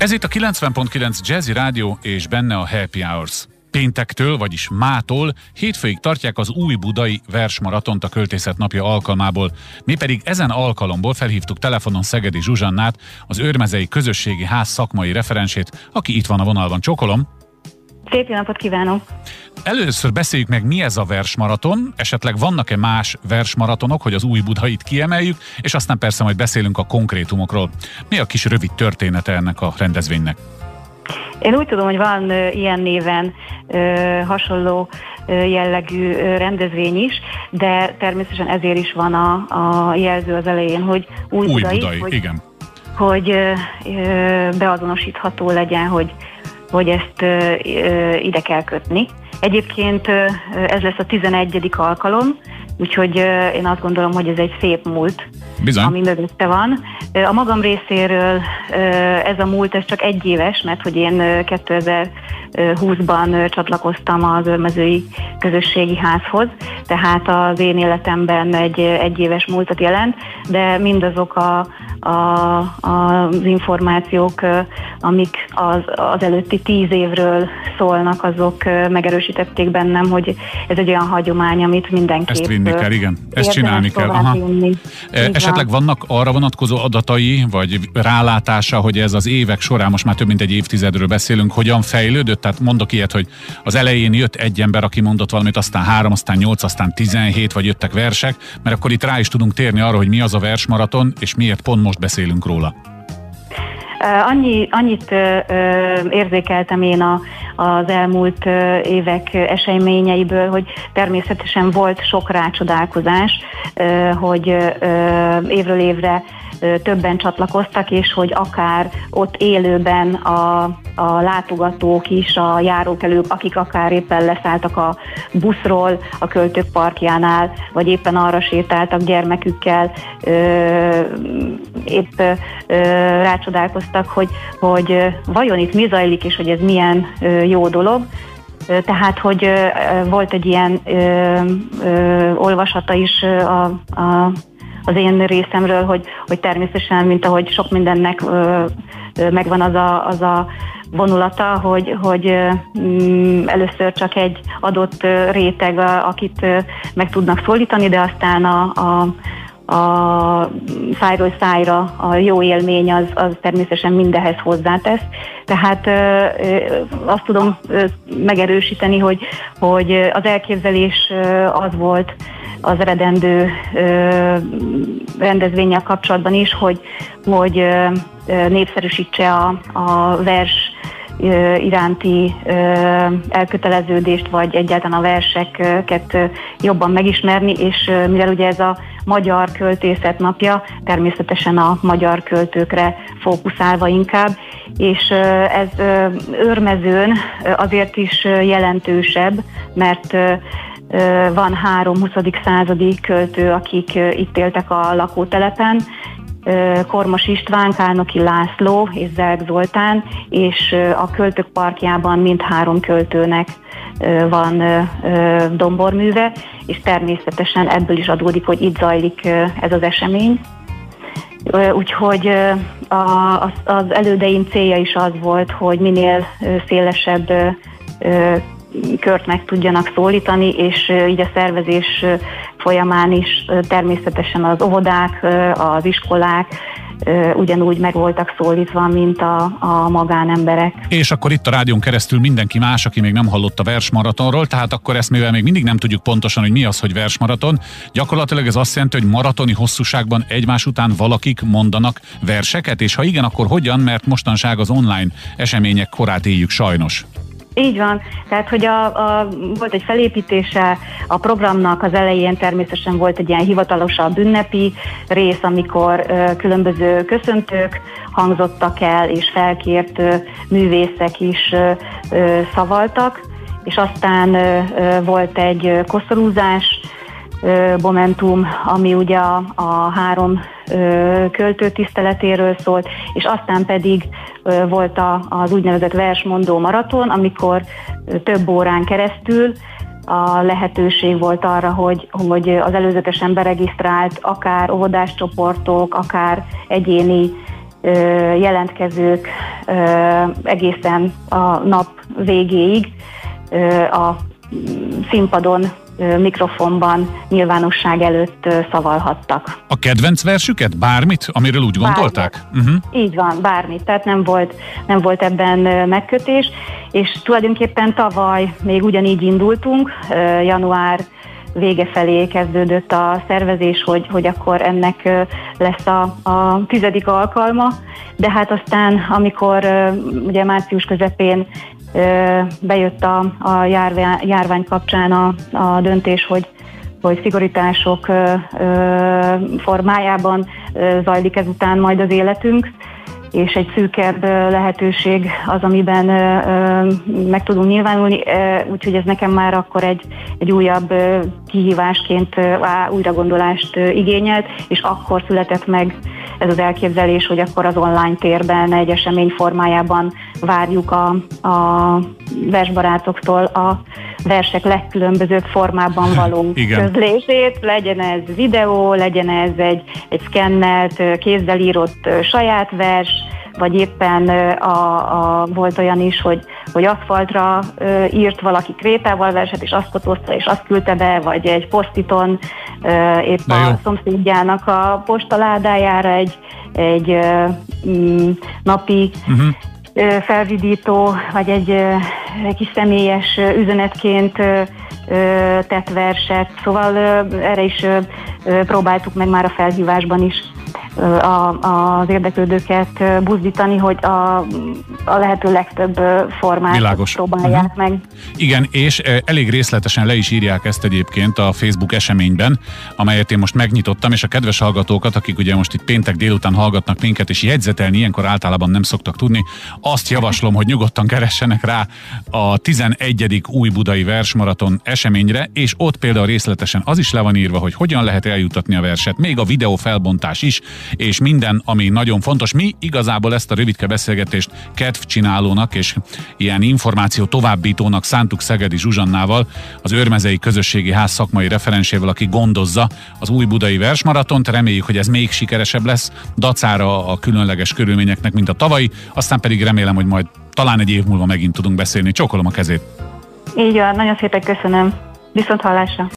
Ez itt a 90.9 Jazzy Rádió és benne a Happy Hours. Péntektől, vagyis mától hétfőig tartják az új budai versmaratont a Költészet napja alkalmából. Mi pedig ezen alkalomból felhívtuk telefonon Szegedi Zsuzsannát, az Őrmezei Közösségi Ház szakmai referensét, aki itt van a vonalban. Csokolom! Szép napot kívánok! Először beszéljük meg, mi ez a versmaraton, esetleg vannak-e más versmaratonok, hogy az új Budait kiemeljük, és aztán persze majd beszélünk a konkrétumokról. Mi a kis rövid története ennek a rendezvénynek? Én úgy tudom, hogy van ilyen néven hasonló jellegű rendezvény is, de természetesen ezért is van a, a jelző az elején, hogy új, új budai, budai hogy, igen. hogy beazonosítható legyen, hogy, hogy ezt ide kell kötni. Egyébként ez lesz a 11. alkalom, úgyhogy én azt gondolom, hogy ez egy szép múlt, Bizony. ami mögötte van. A magam részéről ez a múlt, ez csak egy éves, mert hogy én 2020-ban csatlakoztam az Örmezői Közösségi Házhoz, tehát az én életemben egy egyéves múltat jelent, de mindazok a, a, az információk, amik az, az előtti tíz évről szólnak, azok megerősítették bennem, hogy ez egy olyan hagyomány, amit mindenképp Ezt vinni kell, igen. Ezt csinálni kell. Aha. Esetleg vannak arra vonatkozó adatai, vagy rálátása, hogy ez az évek során, most már több mint egy évtizedről beszélünk, hogyan fejlődött? Tehát mondok ilyet, hogy az elején jött egy ember, aki mondott valamit, aztán három, aztán nyolc, aztán tizenhét, vagy jöttek versek, mert akkor itt rá is tudunk térni arra, hogy mi az a versmaraton, és miért pont most beszélünk róla. Annyi, annyit érzékeltem én a, az elmúlt évek eseményeiből, hogy természetesen volt sok rácsodálkozás, hogy évről évre többen csatlakoztak, és hogy akár ott élőben a, a látogatók is, a járókelők, akik akár éppen leszálltak a buszról a költők parkjánál, vagy éppen arra sétáltak gyermekükkel, épp rácsodálkoztak, hogy, hogy vajon itt mi zajlik, és hogy ez milyen jó dolog. Tehát, hogy volt egy ilyen ö, ö, olvasata is a, a az én részemről, hogy, hogy természetesen, mint ahogy sok mindennek megvan az a, az a vonulata, hogy, hogy mm, először csak egy adott réteg, akit meg tudnak szólítani, de aztán a, a a szájról szájra a jó élmény az, az természetesen mindenhez hozzátesz. Tehát azt tudom megerősíteni, hogy, hogy az elképzelés az volt, az eredendő rendezvényel kapcsolatban is, hogy, hogy népszerűsítse a, a vers iránti elköteleződést, vagy egyáltalán a verseket jobban megismerni, és mivel ugye ez a magyar költészet napja, természetesen a magyar költőkre fókuszálva inkább, és ez őrmezőn azért is jelentősebb, mert van három 20. századi költő, akik itt éltek a lakótelepen, Kormos István, Kálnoki László és Zelg Zoltán, és a költők parkjában mindhárom költőnek van domborműve, és természetesen ebből is adódik, hogy itt zajlik ez az esemény. Úgyhogy az elődeim célja is az volt, hogy minél szélesebb kört meg tudjanak szólítani, és így a szervezés folyamán is természetesen az óvodák, az iskolák, ugyanúgy meg voltak szólítva, mint a, a magánemberek. És akkor itt a rádión keresztül mindenki más, aki még nem hallott a versmaratonról, tehát akkor ezt mivel még mindig nem tudjuk pontosan, hogy mi az, hogy versmaraton, gyakorlatilag ez azt jelenti, hogy maratoni hosszúságban egymás után valakik mondanak verseket, és ha igen, akkor hogyan, mert mostanság az online események korát éljük sajnos. Így van, tehát hogy a, a, volt egy felépítése a programnak, az elején természetesen volt egy ilyen hivatalosabb ünnepi rész, amikor ö, különböző köszöntők hangzottak el, és felkért ö, művészek is ö, ö, szavaltak, és aztán ö, ö, volt egy koszorúzás, momentum, ami ugye a, három költő tiszteletéről szólt, és aztán pedig volt a, az úgynevezett versmondó maraton, amikor több órán keresztül a lehetőség volt arra, hogy, hogy az előzetesen beregisztrált akár óvodás csoportok, akár egyéni jelentkezők egészen a nap végéig a színpadon mikrofonban nyilvánosság előtt szavalhattak. A kedvenc versüket? Bármit, amiről úgy gondolták? Bármit. Uh-huh. Így van, bármit. Tehát nem volt, nem volt ebben megkötés, és tulajdonképpen tavaly még ugyanígy indultunk, január vége felé kezdődött a szervezés, hogy, hogy akkor ennek lesz a, a tizedik alkalma, de hát aztán, amikor ugye március közepén bejött a, a járvány, járvány kapcsán a, a döntés, hogy hogy szigorítások formájában zajlik ezután majd az életünk, és egy szűkebb lehetőség az, amiben meg tudunk nyilvánulni, úgyhogy ez nekem már akkor egy, egy újabb kihívásként újragondolást igényelt, és akkor született meg ez az elképzelés, hogy akkor az online térben egy esemény formájában várjuk a, a versbarátoktól a versek legkülönbözőbb formában való Igen. közlését, legyen ez videó, legyen ez egy, egy szkennelt, kézzel írott saját vers, vagy éppen a, a, volt olyan is, hogy, hogy aszfaltra írt valaki krétával verset, és azt fotózta, és azt küldte be, vagy egy posztiton épp a szomszédjának a postaládájára egy, egy mm, napi uh-huh felvidító, vagy egy, egy kis személyes üzenetként tett verset. Szóval erre is próbáltuk meg már a felhívásban is a, az érdeklődőket buzdítani, hogy a, a lehető legtöbb formát Világos. próbálják uh-huh. meg. Igen, és elég részletesen le is írják ezt egyébként a Facebook eseményben, amelyet én most megnyitottam, és a kedves hallgatókat, akik ugye most itt péntek délután hallgatnak minket, és jegyzetelni ilyenkor általában nem szoktak tudni, azt javaslom, hogy nyugodtan keressenek rá a 11. új budai versmaraton eseményre, és ott például részletesen az is le van írva, hogy hogyan lehet eljutatni a verset, még a videó felbontás is, és minden, ami nagyon fontos. Mi igazából ezt a rövidke beszélgetést kedvcsinálónak és ilyen információ továbbítónak szántuk Szegedi Zsuzsannával, az Őrmezei Közösségi Ház szakmai referensével, aki gondozza az új budai versmaratont. Reméljük, hogy ez még sikeresebb lesz, dacára a különleges körülményeknek, mint a tavalyi, aztán pedig remélem, hogy majd talán egy év múlva megint tudunk beszélni. Csókolom a kezét. Így van, nagyon szépen köszönöm. Viszont hallásra.